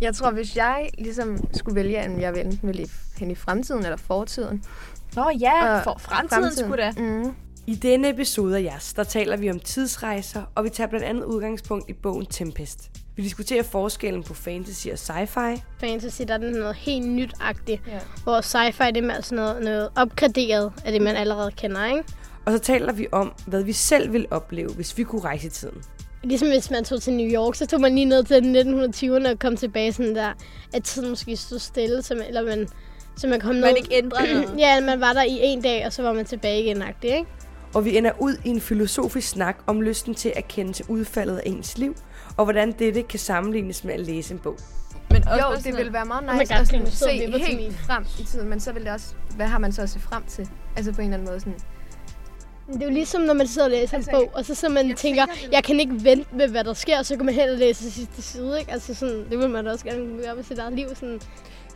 Jeg tror, hvis jeg ligesom skulle vælge, om jeg enten ville hen i fremtiden eller fortiden. Nå ja, Og for fremtiden, fremtiden. skulle da. Mm. I denne episode af Jas, der taler vi om tidsrejser, og vi tager blandt andet udgangspunkt i bogen Tempest. Vi diskuterer forskellen på fantasy og sci-fi. Fantasy, der er den noget helt nytagtigt, Ja. hvor sci-fi det er mere sådan noget, noget opgraderet af det, man allerede kender, ikke? Og så taler vi om, hvad vi selv ville opleve, hvis vi kunne rejse i tiden. Ligesom hvis man tog til New York, så tog man lige ned til 1920'erne og kom tilbage sådan der, at tiden måske stod stille, så man, eller man, så man kom ned. Man ikke ændrer noget. ja, man var der i en dag, og så var man tilbage igen, ikke? Og vi ender ud i en filosofisk snak om lysten til at kende til udfaldet af ens liv, og hvordan dette kan sammenlignes med at læse en bog. Men også Jo, det ville være meget Oh nice God, at sådan se helt frem i tiden, men så vil det også, hvad har man så at se frem til? Altså på en eller anden måde sådan, Det er jo ligesom, når man sidder og læser Altså, en bog, og så, så man jeg tænker, tænker, jeg kan ikke vente med, hvad der sker, og så kan man hen og læse sidste side, ikke? Altså sådan, det vil man da også gerne gøre med sit eget liv. Sådan.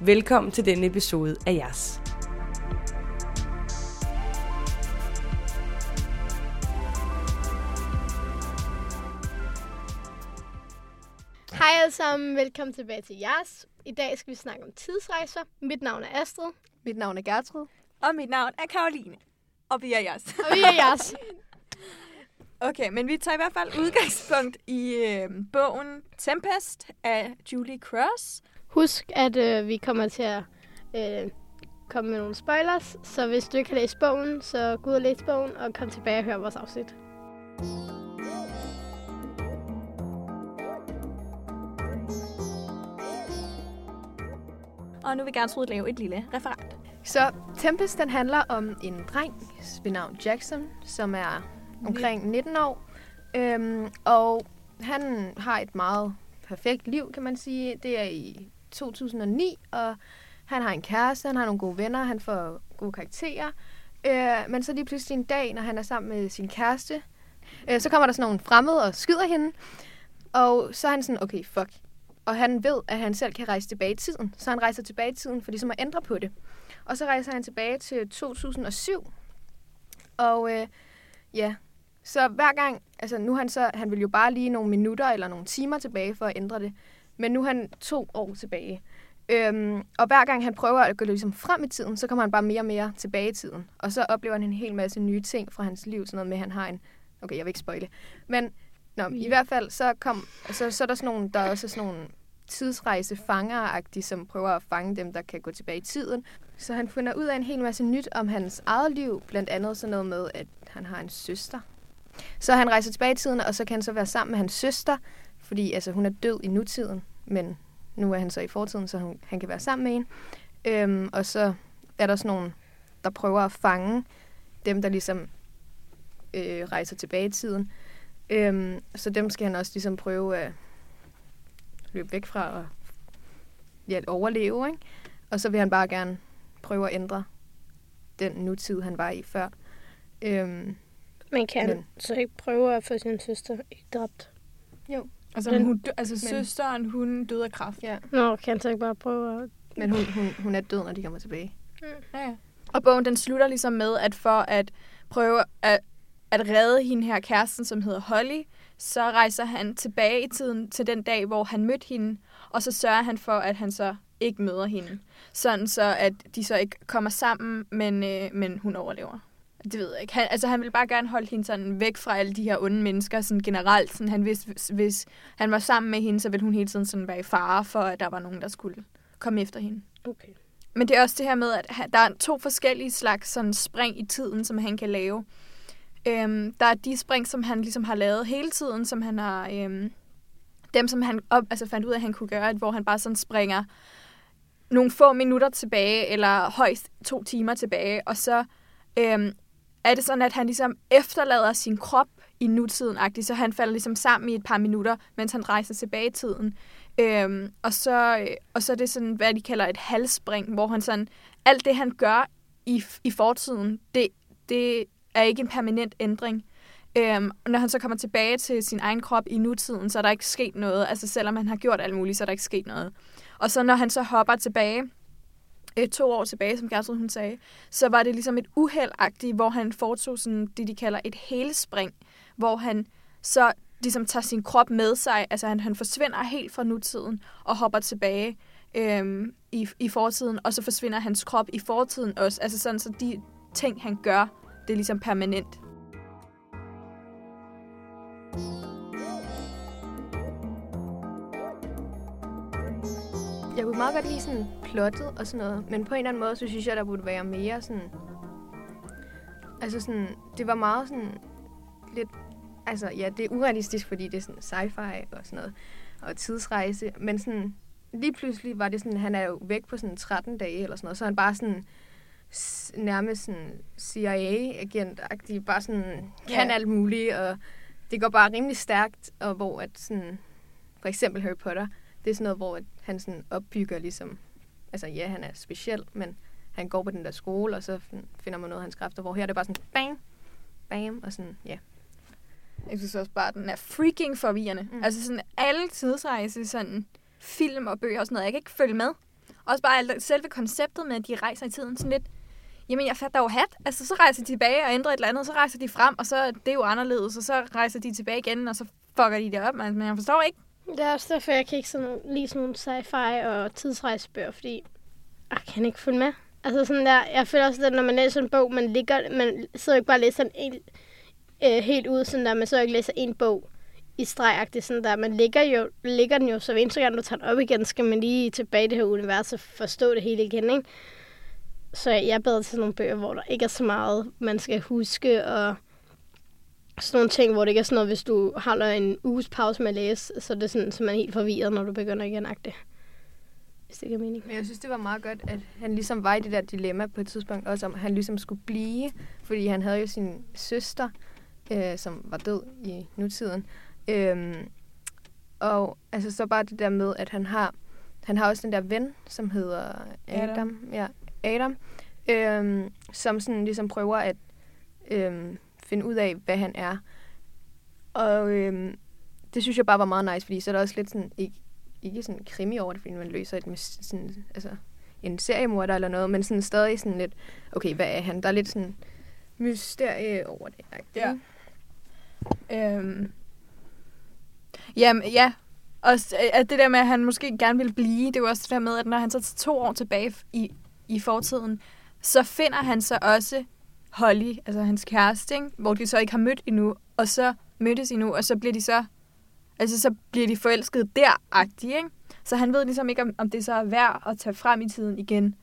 Velkommen til denne episode af Jas. Hej alle sammen, velkommen tilbage til jeres. I dag skal vi snakke om tidsrejser. Mit navn er Astrid, mit navn er Gertrud. Og mit navn er Karoline. Og vi er jeres. og vi er jeres. Okay, men vi tager i hvert fald udgangspunkt i øh, bogen Tempest af Julie Cross. Husk, at øh, vi kommer til at øh, komme med nogle spoilers, så hvis du ikke har læst bogen, så gå ud og læs bogen, og kom tilbage og hør vores afsnit. Og nu vil Gertrud lave et lille referat. Så Tempest, den handler om en dreng ved navn Jackson, som er omkring 19 år. Øhm, og han har et meget perfekt liv, kan man sige. Det er i 2009, og han har en kæreste, han har nogle gode venner, han får gode karakterer. Øh, men så lige pludselig en dag, når han er sammen med sin kæreste, øh, så kommer der sådan nogle fremmede og skyder hende. Og så er han sådan, okay, fuck. Og han ved, at han selv kan rejse tilbage i tiden. Så han rejser tilbage i tiden for ligesom at ændre på det. Og så rejser han tilbage til 2007. Og øh, ja, så hver gang, altså nu han så, han vil jo bare lige nogle minutter eller nogle timer tilbage for at ændre det. Men nu er han to år tilbage. Øhm, og hver gang han prøver at gå ligesom frem i tiden, så kommer han bare mere og mere tilbage i tiden. Og så oplever han en hel masse nye ting fra hans liv. Sådan noget med, at han har en... Okay, jeg vil ikke spoile. Men nå, i hvert fald, så, kom, så, så er der sådan nogle, der er også sådan nogle tidsrejsefanger som prøver at fange dem, der kan gå tilbage i tiden. Så han finder ud af en hel masse nyt om hans eget liv, blandt andet sådan noget med, at han har en søster. Så han rejser tilbage i tiden, og så kan han så være sammen med hans søster, fordi altså, hun er død i nutiden, men nu er han så i fortiden, så han, han kan være sammen med en. Øhm, og så er der sådan nogen, der prøver at fange dem, der ligesom øh, rejser tilbage i tiden. Øhm, så dem skal han også ligesom prøve at løbe væk fra og ja, overleve, ikke? Og så vil han bare gerne prøve at ændre den nutid, han var i før. Øhm, Man kan Men- Men. så ikke prøve at få sin søster ikke dræbt. Altså, Den- hun, altså Men- søsteren, hun døde af kraft. ja, Nå, kan han så ikke bare prøve at... men hun, hun, hun er død, når de kommer tilbage. Ja, ja. Og bogen den slutter ligesom med, at for at prøve at, at redde hende her kæresten, som hedder Holly, så rejser han tilbage i tiden til den dag, hvor han mødte hende, og så sørger han for, at han så ikke møder hende. Sådan så, at de så ikke kommer sammen, men, øh, men hun overlever. Det ved jeg ikke. Han, altså, han vil bare gerne holde hende sådan væk fra alle de her onde mennesker sådan generelt. Sådan, han vidste, hvis, hvis han var sammen med hende, så ville hun hele tiden sådan være i fare for, at der var nogen, der skulle komme efter hende. Okay. Men det er også det her med, at der er to forskellige slags sådan spring i tiden, som han kan lave. Øhm, der er de spring, som han ligesom har lavet hele tiden, som han har... Øhm, dem, som han op, altså fandt ud af, at han kunne gøre, hvor han bare sådan springer nogle få minutter tilbage, eller højst to timer tilbage, og så øhm, er det sådan, at han ligesom efterlader sin krop i nutiden -agtigt, så han falder ligesom sammen i et par minutter, mens han rejser tilbage i tiden. Øhm, og, så, øh, og så er det sådan, hvad de kalder et halsspring, hvor han sådan, alt det han gør i, i fortiden, det, det er ikke en permanent ændring. Øhm, og når han så kommer tilbage til sin egen krop i nutiden, så er der ikke sket noget. Altså selvom han har gjort alt muligt, så er der ikke sket noget. Og så når han så hopper tilbage, øh, to år tilbage, som Gertrud hun sagde, så var det ligesom et uheldagtigt, hvor han foretog sådan det, de kalder et helspring, hvor han så ligesom tager sin krop med sig. Altså han, han forsvinder helt fra nutiden og hopper tilbage øhm, i, i fortiden, og så forsvinder hans krop i fortiden også. Altså sådan, så de ting, han gør, det er ligesom permanent. Meget godt lide sådan plottet og sådan noget, men på en eller anden måde, så synes jeg, der burde være mere sådan... Altså sådan, det var meget sådan lidt... Altså ja, det er urealistisk, fordi det er sådan sci-fi og sådan noget, og tidsrejse, men sådan lige pludselig var det sådan, han er jo væk på sådan 13 dage eller sådan noget, så han bare sådan nærmest sådan CIA-agent-agtig, bare sådan kan Ja. alt muligt, og det går bare rimelig stærkt, og hvor at sådan, for eksempel Harry Potter, det er sådan noget, hvor han sådan opbygger ligesom, altså ja, han er speciel, men han går på den der skole, og så fin- finder man noget af hans kræfter, hvor her er det bare sådan bang, bam, og sådan, ja. Jeg synes også bare, at den er freaking forvirrende. Mm. Altså sådan alle tidsrejse, sådan film og bøger og sådan noget, jeg kan ikke følge med. Også bare alt- selve konceptet med, at de rejser i tiden sådan lidt, jamen jeg fatter jo hat. Altså så rejser de tilbage og ændrer et eller andet, så rejser de frem, og så er det jo anderledes, og så rejser de tilbage igen, og så fucker de det op, man. men jeg forstår ikke. Det er også derfor, jeg kan ikke sådan, lide sådan nogle sci-fi og tidsrejsebøger, fordi ah, jeg kan ikke følge med. Altså sådan der, jeg føler også, at når man læser en bog, man, ligger, man sidder ikke bare og læser den helt, øh, helt ud, sådan der, man sidder ikke læser en bog i stregagtigt, sådan der. Man ligger, jo, ligger den jo, så hver eneste gang du tager den op igen, skal man lige tilbage i det her univers og forstå det hele igen, ikke? Så jeg er bedre til sådan nogle bøger, hvor der ikke er så meget, man skal huske, og sådan nogle ting, hvor det ikke er sådan noget, hvis du holder en uges pause med at læse, så er det sådan, så man er helt forvirret, når du begynder igen agtigt. Hvis det giver mening. Men jeg synes, det var meget godt, at han ligesom var i det der dilemma på et tidspunkt, også om at han ligesom skulle blive, fordi han havde jo sin søster, øh, som var død i nutiden. Øhm, og altså så bare det der med, at han har, han har også den der ven, som hedder Adam. Adam. Adam ja, Adam øhm, som sådan ligesom prøver at øhm, finde ud af, hvad han er. Og øhm, det synes jeg bare var meget nice, fordi så er der også lidt sådan, ikke, ikke sådan krimi over det, fordi man løser et, sådan, altså, en seriemorder eller noget, men sådan stadig sådan lidt, okay, hvad er han? Der er lidt sådan mysterie over det. Ja. Øhm. Jamen, ja. Og øh, at det der med, at han måske gerne vil blive, det er også det der med, at når han så tager to år tilbage i, i fortiden, så finder han så også Holly, altså hans kæreste, ikke? hvor de så ikke har mødt endnu, og så mødtes endnu, og så bliver de så, altså så bliver de forelskede der ikke? Så han ved ligesom ikke, om, om det så er værd at tage frem i tiden igen.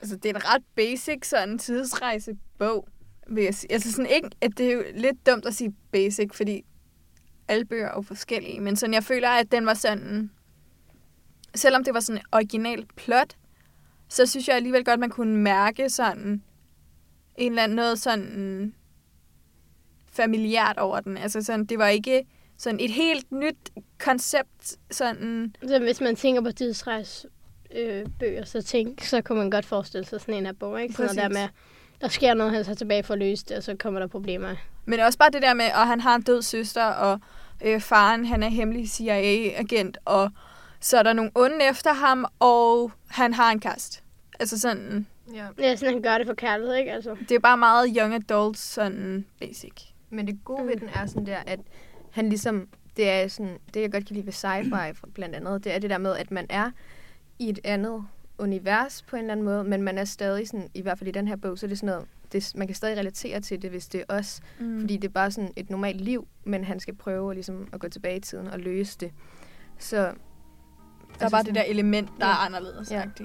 Altså, det er en ret basic sådan tidsrejsebog, vil jeg sige. Altså sådan ikke, at det er jo lidt dumt at sige basic, fordi alle bøger er jo forskellige, men sådan, jeg føler, at den var sådan, selvom det var sådan en original plot, så synes jeg alligevel godt, man kunne mærke sådan en eller anden noget sådan familiært over den. Altså sådan, det var ikke sådan et helt nyt koncept, sådan, Så hvis man tænker på tidsrejs øh, bøger, så, tænk, så kunne man godt forestille sig sådan en her bog, ikke? Sådan noget der Præcis. med, der sker noget, han tager tilbage for at løse det, og så kommer der problemer. Men også bare det der med, at han har en død søster, og øh, faren han er hemmelig CIA-agent, og så er der nogle onde efter ham, og han har en kast. Altså sådan, Ja. Ja, sådan han gør det for kærlighed, ikke? Altså. det er bare meget young adult, sådan basic. Men det gode ved den er sådan der, at han ligesom, det er sådan, det jeg godt kan lide ved sci-fi blandt andet, det er det der med, at man er i et andet univers på en eller anden måde, men man er stadig sådan, i hvert fald i den her bog, så er det sådan noget, det, man kan stadig relatere til det, hvis det er os, Mm. fordi det er bare sådan et normalt liv, men han skal prøve ligesom at gå tilbage i tiden og løse det. Så der er bare det der element, der Ja. er anderledes. Ja. Ja.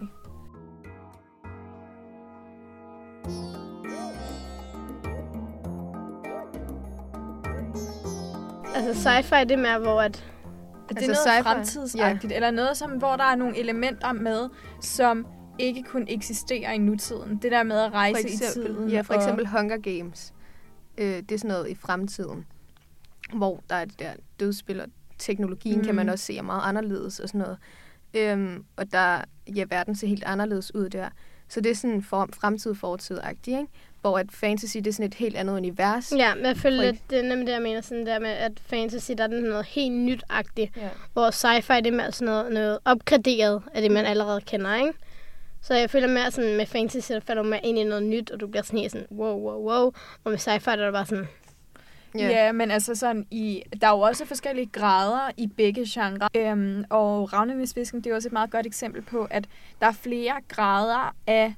Altså sci-fi, det er mere, hvor at... Er det Altså altså, noget fremtidsagtigt, ja. eller noget, som, hvor der er nogle elementer med, som ikke kun eksisterer i nutiden? Det der med at for rejse eksempel, i tiden. ja, for og- eksempel Hunger Games. Øh, det er sådan noget i fremtiden, hvor der er det der dødsspil, og teknologien mm. kan man Mhm. også se er meget anderledes og sådan noget. Øhm, og der, ja, verden ser helt anderledes ud der. Så det er sådan form, fremtid fortid ikke? Hvor at fantasy, det er sådan et helt andet univers. Ja, men jeg føler lidt, det er nemlig det, jeg mener, sådan der med, at fantasy, der er noget helt nyt-agtigt, Ja. hvor sci-fi, det er mere sådan noget, noget opgraderet af det, man allerede kender, ikke? Så jeg føler mere sådan, med fantasy, der falder mere ind i noget nyt, og du bliver sådan helt sådan, wow, wow, wow. Og med sci-fi, der er bare sådan, Ja. ja, men altså sådan i... Der er jo også forskellige grader i begge genrer. Øhm, og Ravnemisvisken, det er også et meget godt eksempel på, at der er flere grader af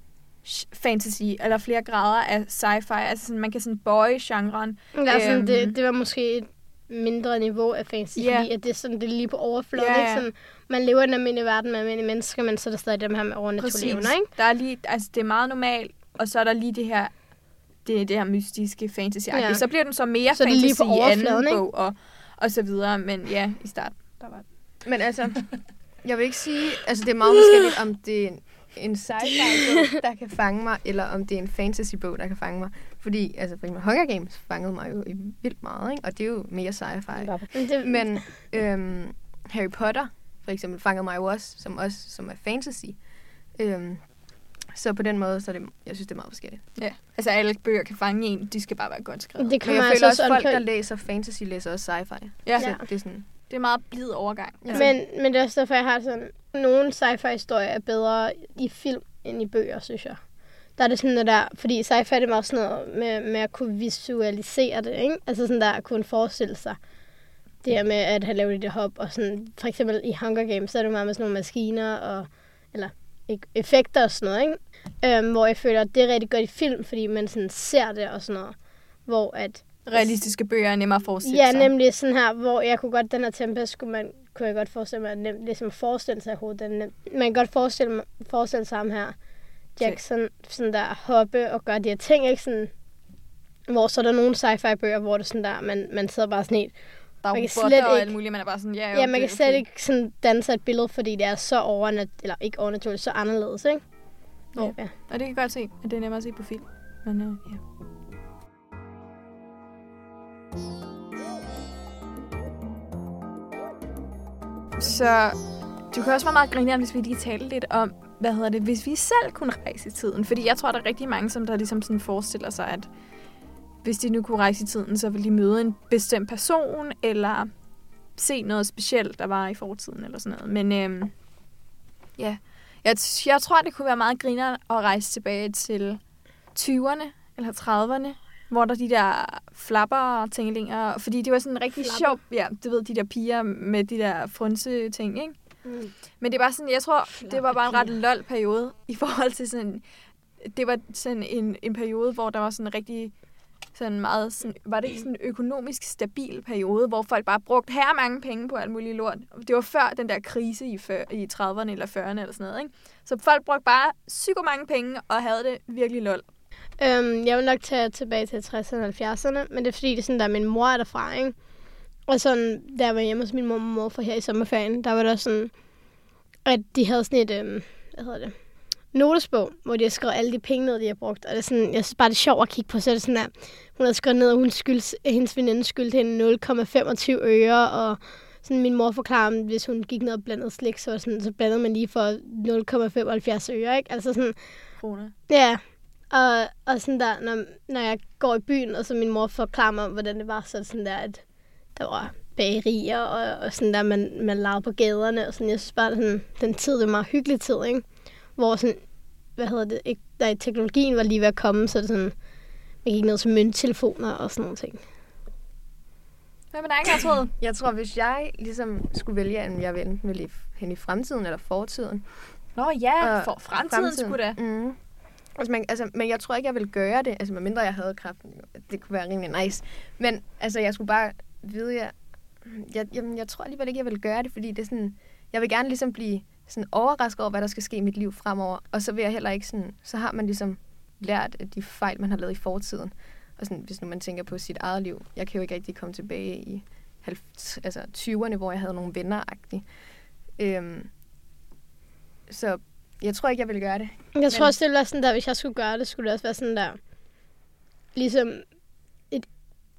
fantasy, eller flere grader af sci-fi. Altså sådan, man kan sådan bøje genren. Ja, sådan, øhm, det, det var måske et mindre niveau af fantasy, yeah. fordi at det er sådan, det er lige på overfladen. Yeah, ikke? Sådan, man lever i en almindelig verden med almindelige mennesker, men så er der stadig dem her med overnaturlige evner, ikke? Der er lige, altså det er meget normalt, og så er der lige det her det, det her mystiske fantasy ja. Så bliver den så mere så fantasy i anden ikke? bog, og, og så videre. Men ja, i starten, der var det. Men altså, jeg vil ikke sige, altså det er meget forskelligt, om det er en, en sci-fi der kan fange mig, eller om det er en fantasy-bog, der kan fange mig. Fordi, altså for eksempel Hunger Games fangede mig jo i vildt meget, ikke? og det er jo mere sci-fi. Men øhm, Harry Potter, for eksempel, fangede mig jo også, som, også, som er fantasy. Øhm, så på den måde, så er det, jeg synes, det er meget forskelligt. Ja, altså alle bøger kan fange en, de skal bare være godt skrevet. Det kan Men jeg føler altså også, folk, der læser fantasy, læser også sci-fi. Ja. Så det er sådan... Det er meget blid overgang. Ja. Men, men det er også derfor, jeg har sådan... Nogle sci-fi-historier er bedre i film end i bøger, synes jeg. Der er det sådan noget der... Fordi sci-fi er meget sådan noget med, med at kunne visualisere det, ikke? Altså sådan der at kunne forestille sig det her med at have lavet det hop, og sådan, for eksempel i Hunger Games, så er det meget med sådan nogle maskiner, og, eller effekter og sådan noget, ikke? Øhm, hvor jeg føler, at det er rigtig godt i film, fordi man sådan ser det og sådan noget. Hvor at... Realistiske bøger er nemmere at forestille ja, sig. Ja, nemlig sådan her, hvor jeg kunne godt, den her Tempest, skulle man, kunne jeg godt forestille mig, nemt, ligesom forestille sig i hovedet. Den nem, man kan godt forestille, forestille sig ham her, Jackson, sådan der hoppe og gøre de her ting, ikke? Sådan, hvor så er der nogle sci-fi bøger, hvor det sådan der, man, man sidder bare sådan helt, der er robotter og alt muligt, man er bare sådan, ja, jo, Ja, man kan okay. slet ikke sådan danse et billede, fordi det er så overnat, eller ikke overnaturligt, så anderledes, ikke? Ja. ja. Og det kan godt se, at det er nemmere at se på film. Men uh, ja. Så du kan også være meget grine, hvis vi lige taler lidt om, hvad hedder det, hvis vi selv kunne rejse i tiden. Fordi jeg tror, der er rigtig mange, som der ligesom sådan forestiller sig, at hvis de nu kunne rejse i tiden, så ville de møde en bestemt person, eller se noget specielt, der var i fortiden, eller sådan noget. Men øhm, ja, jeg, jeg tror, det kunne være meget griner at rejse tilbage til 20'erne eller 30'erne, hvor der de der flapper og tingelinger, fordi det var sådan rigtig sjovt, ja, du ved, de der piger med de der frunse ting, ikke? Mm. Men det var sådan, jeg tror, Flappe det var bare en ret lol periode i forhold til sådan, det var sådan en, en periode, hvor der var sådan rigtig sådan meget, sådan, var det ikke sådan en økonomisk stabil periode, hvor folk bare brugte her mange penge på alt muligt lort. Det var før den der krise i, før, i 30'erne eller 40'erne eller sådan noget. Ikke? Så folk brugte bare psyko mange penge og havde det virkelig lol. Øhm, jeg vil nok tage tilbage til 60'erne og 70'erne, men det er fordi, det er sådan, der min mor er derfra, ikke? Og sådan, da jeg var hjemme hos min mor og mor for her i sommerferien, der var der sådan, at de havde sådan et, øhm, hvad hedder det, notesbog, hvor de har skrevet alle de penge ned, de har brugt. Og det er sådan, jeg synes bare, det er sjovt at kigge på. Så er det sådan, at hun har skrevet ned, at hun skylds, hendes veninde skyldte hende 0,25 øre, og sådan min mor forklarer, at hvis hun gik ned og blandede slik, så, sådan, så blandede man lige for 0,75 øre, ikke? Altså sådan... Kroner. Ja, og, og sådan der, når, når jeg går i byen, og så min mor forklarer mig, hvordan det var, så det sådan der, at der var bagerier, og, og sådan der, man, man lavede på gaderne, og sådan, jeg synes bare, sådan, den tid, det var meget hyggelig tid, ikke? Hvor sådan, hvad hedder det, ikke, der teknologien var lige ved at komme, så det sådan, man gik ned til mønttelefoner og sådan nogle ting. Hvad med dig, Gertrud? Jeg tror, hvis jeg ligesom skulle vælge, om jeg enten ville hen i fremtiden eller fortiden. Nå ja, for fremtiden, fremtiden. skulle det. Mm. Altså, man, altså, men jeg tror ikke, jeg vil gøre det, altså medmindre jeg havde kraften. Det kunne være rimelig nice. Men altså, jeg skulle bare vide, jeg, jeg, jamen, jeg tror alligevel ikke, jeg vil gøre det, fordi det er sådan, jeg vil gerne ligesom blive sådan overrasket over, hvad der skal ske i mit liv fremover. Og så vil jeg heller ikke sådan, så har man ligesom lært de fejl, man har lavet i fortiden. Og sådan, hvis nu man tænker på sit eget liv. Jeg kan jo ikke rigtig komme tilbage i altså 20'erne, hvor jeg havde nogle venner -agtigt. Øhm, så jeg tror ikke, jeg vil gøre det. Jeg men... tror også, det ville være sådan der, hvis jeg skulle gøre det, skulle det også være sådan der, ligesom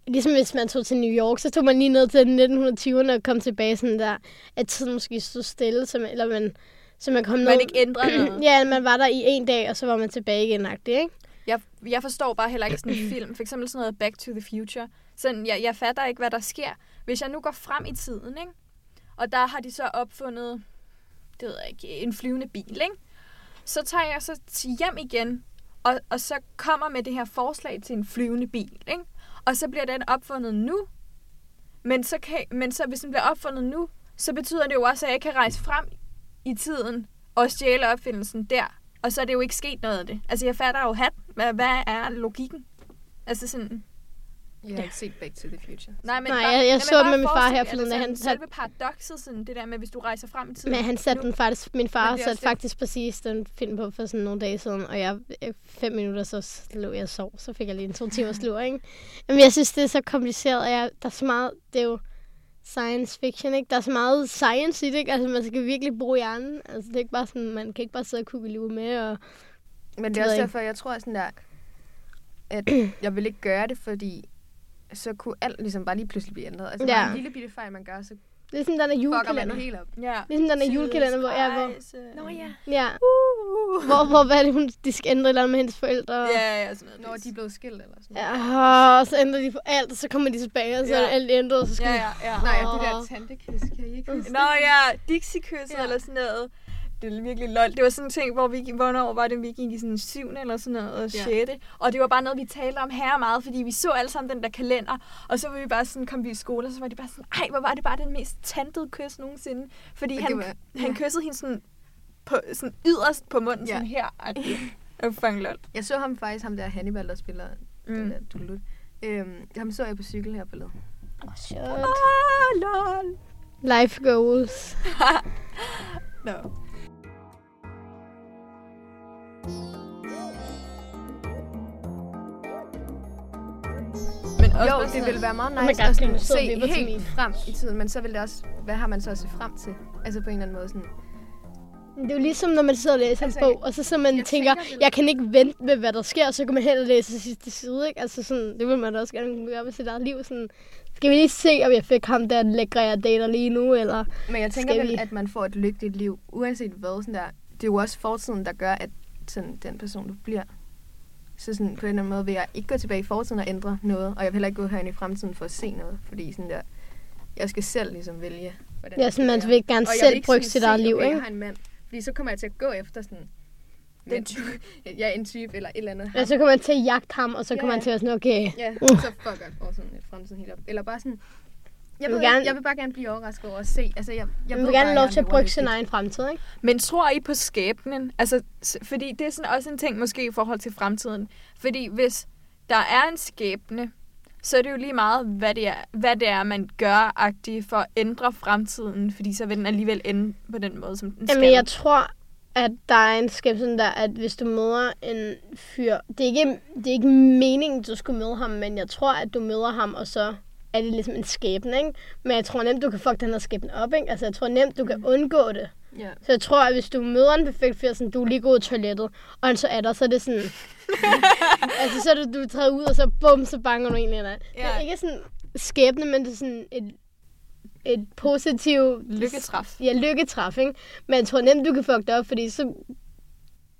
ligesom hvis man tog til New York, så tog man lige ned til 1920'erne og kom tilbage sådan der, at tiden måske stod stille, så man, eller man, så man kom ned. Man ikke ændrede noget. ja, man var der i en dag, og så var man tilbage igen, ikke? Jeg, jeg forstår bare heller ikke sådan en film. For eksempel sådan noget Back to the Future. Sådan, jeg, jeg fatter ikke, hvad der sker. Hvis jeg nu går frem i tiden, ikke? og der har de så opfundet, det ved jeg ikke, en flyvende bil, ikke? så tager jeg så hjem igen, og, og så kommer med det her forslag til en flyvende bil. Ikke? Og så bliver den opfundet nu. Men, så kan, men så, hvis den bliver opfundet nu, så betyder det jo også, at jeg kan rejse frem i tiden og stjæle opfindelsen der. Og så er det jo ikke sket noget af det. Altså, jeg fatter jo hat. Hvad, hvad er logikken? Altså sådan... Jeg har ikke set Back to the Future. Nej, men Nej, bare, jeg- jeg så bare den med min far her forleden, altså, han sådan satte- Selve paradokset, sådan det der med, hvis du rejser frem i tiden. Men han satte nu- den faktisk, min far det satte det. faktisk præcis den film på for sådan nogle dage siden, og jeg øh, fem minutter, så lå jeg og sov, så fik jeg lige en to timers lur, ikke? Men jeg synes, det er så kompliceret, og jeg, der er så meget, det er jo science fiction, ikke? Der er så meget science i det, ikke? Altså, man skal virkelig bruge hjernen. Altså, det er ikke bare sådan, man kan ikke bare sidde og kugle med, og Men det Det er også derfor, jeg tror sådan der, at jeg vil ikke gøre det, fordi så kunne alt ligesom bare lige pludselig blive ændret. Altså, Ja. en lille bitte fejl, man gør, så det er sådan, den er julekalender. det helt op. Ja. Ligesom den er julekalender, hvor jeg hvor. Nå ja. ja, Uh. hvor, hvor hvad er det, hun, de skal ændre eller andet med hendes forældre. Ja, ja, sådan noget. Når de er blevet skilt eller sådan noget. Ja, og så ændrer de på alt, og så kommer de tilbage, og så Ja. er alt ændret, og så skal Ja, ja, ja. Nej, det der tantekys, kan I ikke huske Nå ja, Dixie-kysset Ja. eller sådan noget. Det er virkelig lol. Det var sådan en ting, hvor vi hvornår var det, vi gik i sådan syvende eller sådan noget, og Ja. sjette. Og det var bare noget, vi talte om her meget, fordi vi så alle sammen den der kalender. Og så var vi bare sådan, kom vi i skole, og så var de bare sådan, ej, hvor var det bare den mest tantede kys nogensinde. Fordi han, det var- han ja. kyssede hende sådan, på, sådan yderst på munden, Ja. sådan her. Ej, det var fucking lol. Jeg så ham faktisk, ham der Hannibal, der spiller mm. den der dulut. Øhm, ham så jeg på cykel her forleden. Shit. Ah, lol. Life goals. No. Men også Jo, det sådan- ville være meget my nice God, at sådan, og se helt frem i tiden, men så vil det også, hvad har man så at se frem til? Altså på en eller anden måde sådan, Det er jo ligesom, når man sidder og læser Altså, en bog, og så, så man jeg tænker, tænker jeg kan ikke vente med, hvad der sker, og så kan man og læse sidste side, ikke? Altså sådan, det vil man da også gerne kunne gøre med sit eget liv. Sådan, skal vi lige se, om jeg fik ham der lækre, jeg dater lige nu, eller... Men jeg tænker vel, vi? at man får et lykkeligt liv, uanset hvad. Sådan der. Det er jo også fortiden, der gør, at sådan, den person, du bliver. Så sådan, på en eller anden måde vil jeg ikke gå tilbage i fortiden og ændre noget, og jeg vil heller ikke gå herind i fremtiden for at se noget, fordi sådan der, jeg skal selv ligesom vælge, hvordan Ja, sådan, man vil gerne Og selv brygge sådan sit eget liv, okay, ikke? Jeg har en mand, fordi så kommer jeg til at gå efter sådan den type, ja, en type eller et eller andet. Ja, så kommer man til at jagte ham, og så Ja, kommer man til at sådan, okay, Ja, så fucker fortiden fremtiden helt op. Eller bare sådan, jeg, vil vil, gerne- jeg vil bare gerne blive overrasket over at se. Altså, jeg, jeg vil bare, gerne have lov til at brygge sin egen fremtid, ikke? Men tror I på skæbnen? Altså, fordi det er sådan også en ting måske i forhold til fremtiden. Fordi hvis der er en skæbne, så er det jo lige meget, hvad det er, hvad det er man gør for at ændre fremtiden. Fordi så vil den alligevel ende på den måde, som den skal. Jamen, jeg tror, at der er en skæbne der, at hvis du møder en fyr... Det er, ikke, det er ikke meningen, du skulle møde ham, men jeg tror, at du møder ham, og så er det ligesom en skæbne, ikke? Men jeg tror nemt, du kan fuck den her skæbne op, ikke? Altså, jeg tror nemt, du kan undgå det. Ja. Så jeg tror, at hvis du møder en perfekt fyr, sådan, du er lige gået i toilettet, og han så er der, så er det sådan... altså, så er det, du træder ud, og så bum, så banker du egentlig ind. Det er ikke sådan skæbne, men det er sådan et, et positivt... Lykketræf. Ja, lykketræf, ikke? Men jeg tror nemt, du kan fuck det op, fordi så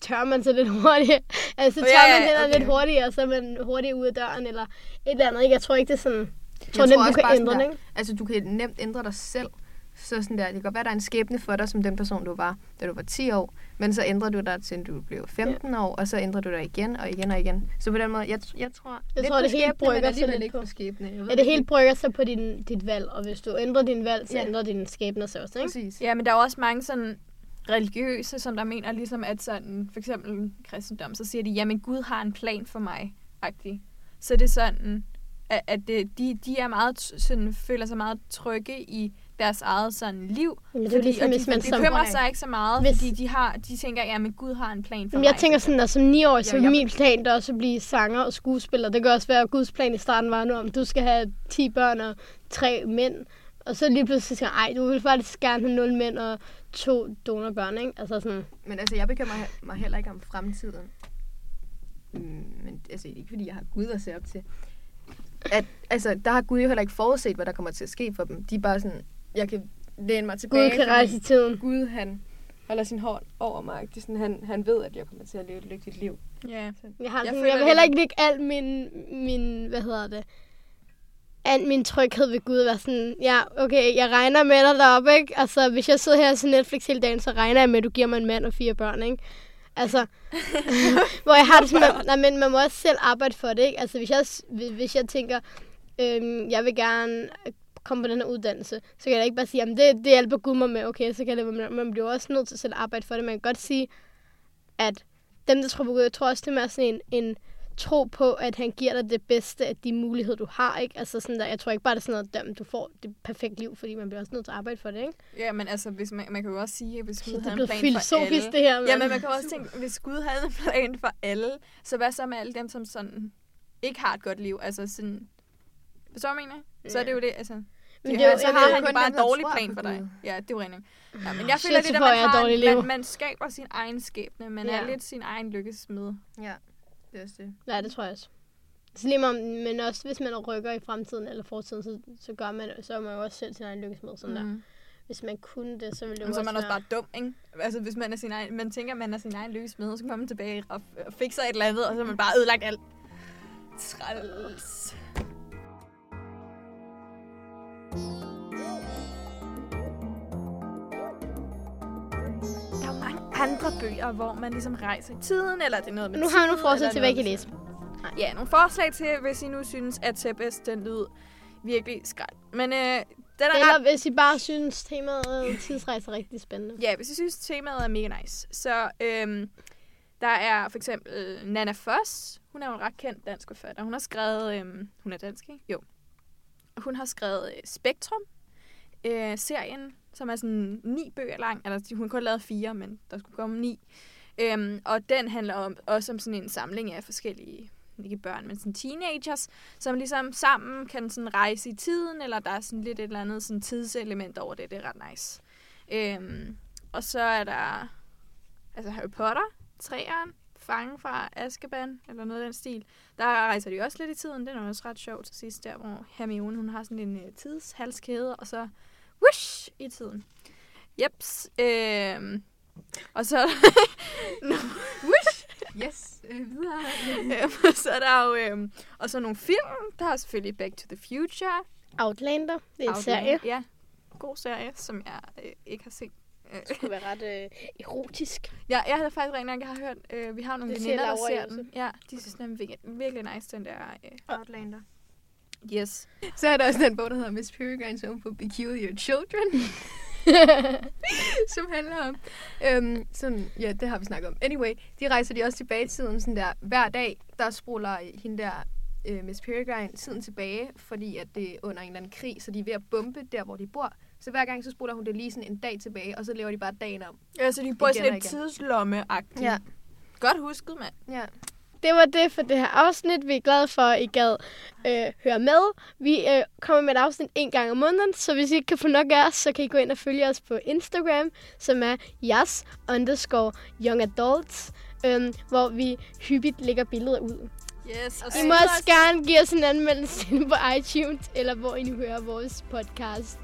tør man sig lidt hurtigt. Altså, så tør ja, man heller okay. lidt hurtigere, og så er man hurtigere ud af døren, eller et eller andet, ikke? Jeg tror ikke, det er sådan... Jeg tror Jeg nemt, tror du også kan bare ændre ikke? Altså, du kan nemt ændre dig selv. Så sådan der, det kan godt være, der er en skæbne for dig, som den person, du var, da du var 10 år. Men så ændrer du dig til, du blev 15 år, og så ændrer du dig igen og igen og igen. Så på den måde, jeg, jeg tror lidt tror, det hele skæbne, brygger sig lidt på- på skæbne. Jeg ved Ja, det hele brygger sig på din, dit valg, og hvis du ændrer din valg, så Ja. ændrer din skæbne sig også, ikke? Præcis. Ja, men der er også mange sådan religiøse, som der mener ligesom, at sådan, for eksempel kristendom, så siger de, jamen Gud har en plan for mig, agtig. Så det er sådan, at, at de, de er meget, sådan, føler sig meget trygge i deres eget sådan liv. Men det er jo ligesom, og hvis de, man de som... bekymrer sig ikke så meget, Hvis- fordi de, har, de tænker, jamen Gud har en plan for Jamen, mig. jeg tænker sådan, at som 9 år, så Ja, er jeg- min plan der også at blive sanger og skuespiller. Det kan også være, at Guds plan i starten var nu, om du skal have 10 børn og 3 mænd. Og så lige pludselig siger jeg, ej, du vil faktisk gerne have 0 mænd og to donorbørn, ikke? Altså sådan, Men altså, jeg bekymrer mig heller ikke om fremtiden. Mm, men altså, ikke fordi jeg har Gud at se op til. At, altså, der har Gud jo heller ikke forudset, hvad der kommer til at ske for dem. De er bare sådan, jeg kan læne mig tilbage. Gud kan rejse i tiden. Gud, han holder sin hånd over mig. Det er sådan, han, han ved, at jeg kommer til at leve et lykkeligt liv. Ja. Jeg, har Jeg sådan, føler jeg vil heller er- ikke lægge alt min, min, hvad hedder det, al min tryghed ved Gud være sådan, ja, okay, jeg regner med dig deroppe, ikke? Altså, hvis jeg sidder her og ser Netflix hele dagen, så regner jeg med, at du giver mig en mand og fire børn, ikke? Altså, hvor jeg har det sådan, man, nej, men man må også selv arbejde for det, ikke? Altså, hvis jeg, hvis jeg tænker, øhm, jeg vil gerne komme på den her uddannelse, så kan jeg ikke bare sige, at det, det hjælper Gud mig med, okay, så kan det, man bliver også nødt til at selv arbejde for det. Man kan godt sige, at dem, der tror på Gud, jeg tror også, det er mere sådan en, en tro på, at han giver dig det bedste af de muligheder, du har. Ikke? Altså sådan der, jeg tror ikke bare, det er sådan noget, at du får det perfekte liv, fordi man bliver også nødt til at arbejde for det. Ikke? Ja, men altså, hvis man, man kan jo også sige, at hvis Gud havde en plan filosofisk, for alle... det her. Man. Ja, men man kan også tænke, hvis Gud havde en plan for alle, så hvad så med alle dem, som sådan ikke har et godt liv? Altså sådan... Du, mener? Så er det jo det, altså... Men det, er jo- så jeg har han jo bare en dårlig plan for dig. Ja, det er jo rigtigt. Ja, men jeg Shit, føler så lidt, at man, jeg har, man, man skaber sin egen skæbne. Man er Ja. lidt sin egen lykkesmed. Ja, det er også det. Ja, det tror jeg også. Så lige meget, men også hvis man rykker i fremtiden eller fortiden, så, så, gør man, så er man jo også selv sin egen lykkesmed. Sådan mm. der. Hvis man kunne det, så ville det jo så er man også være... bare dum, ikke? Altså, hvis man, er sin egen, man tænker, man er sin egen lykkesmed, så kommer man tilbage og, og fikser et eller andet, og så har man bare ødelagt alt. Træls. Andre bøger, hvor man ligesom rejser i tiden, eller det er noget med Nu har jeg nogle forslag til, hvad jeg kan læse. Ja, nogle forslag til, hvis I nu synes, at Tempest, den lyd virkelig skrald. Men øh, den er ret Eller hvis I bare synes, temaet tidsrejse er rigtig spændende. Ja, hvis I synes, temaet er mega nice. Så øhm, der er for eksempel Nana Foss. Hun er jo en ret kendt dansk forfatter. Hun har skrevet... Øhm, hun er dansk, ikke? Jo. Hun har skrevet øh, Spektrum. Øh, serien, som er sådan ni bøger lang. Eller hun har kun lavet fire, men der skulle komme ni. Øhm, og den handler om, også om sådan en samling af forskellige ikke børn, men sådan teenagers, som ligesom sammen kan sådan rejse i tiden, eller der er sådan lidt et eller andet sådan tidselement over det. Det er ret nice. Øhm, og så er der altså Harry Potter, træeren, Fangen fra Askeban, eller noget af den stil. Der rejser de også lidt i tiden. Det er også ret sjovt til sidst, der hvor Hermione hun har sådan en uh, tidshalskæde, og så whoosh i tiden. Jeps. Øhm, og så... no, whoosh! Yes, øh, videre. Øhm, så er der jo øhm, og så nogle film. Der er selvfølgelig Back to the Future. Outlander, det er en serie. Ja, god serie, som jeg øh, ikke har set. Øh, Det kunne være ret øh, erotisk. Ja, jeg havde faktisk rigtig nok, jeg har hørt, øh, vi har nogle Det veninder, der ser den. Ja, de synes, den er virkelig, virkelig nice, den der. Øh, Outlander. Yes. Så er der også den bog, der hedder Miss Peregrine's Home for Peculiar Children. som handler om... Øhm, sådan, ja, det har vi snakket om. Anyway, de rejser de også tilbage i tiden sådan der. Hver dag, der spruller hende der øh, Miss Peregrine tiden tilbage, fordi at det er under en eller anden krig, så de er ved at bombe der, hvor de bor. Så hver gang, så spruller hun det lige sådan en dag tilbage, og så laver de bare dagen om. Ja, så de bor i sådan et igen. tidslomme-agtigt. Ja. Godt husket, mand. Ja. Det var det for det her afsnit. Vi er glade for, at I gad øh, høre med. Vi øh, kommer med et afsnit en gang om måneden, så hvis I ikke kan få nok af os, så kan I gå ind og følge os på Instagram, som er jas underscore young adults, øh, hvor vi hyppigt lægger billeder ud. Yes, og I må også gerne give os en anmeldelse på iTunes, eller hvor I nu hører vores podcast.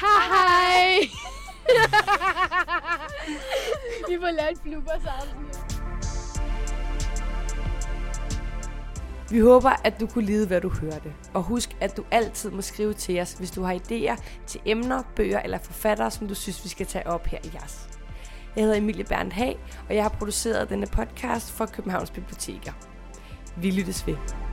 Hej hej! vi får lavet et bloopers Vi håber, at du kunne lide, hvad du hørte. Og husk, at du altid må skrive til os, hvis du har idéer til emner, bøger eller forfattere, som du synes, vi skal tage op her i jeres. Jeg hedder Emilie Berndt Hag, og jeg har produceret denne podcast for Københavns Biblioteker. Vi lyttes ved.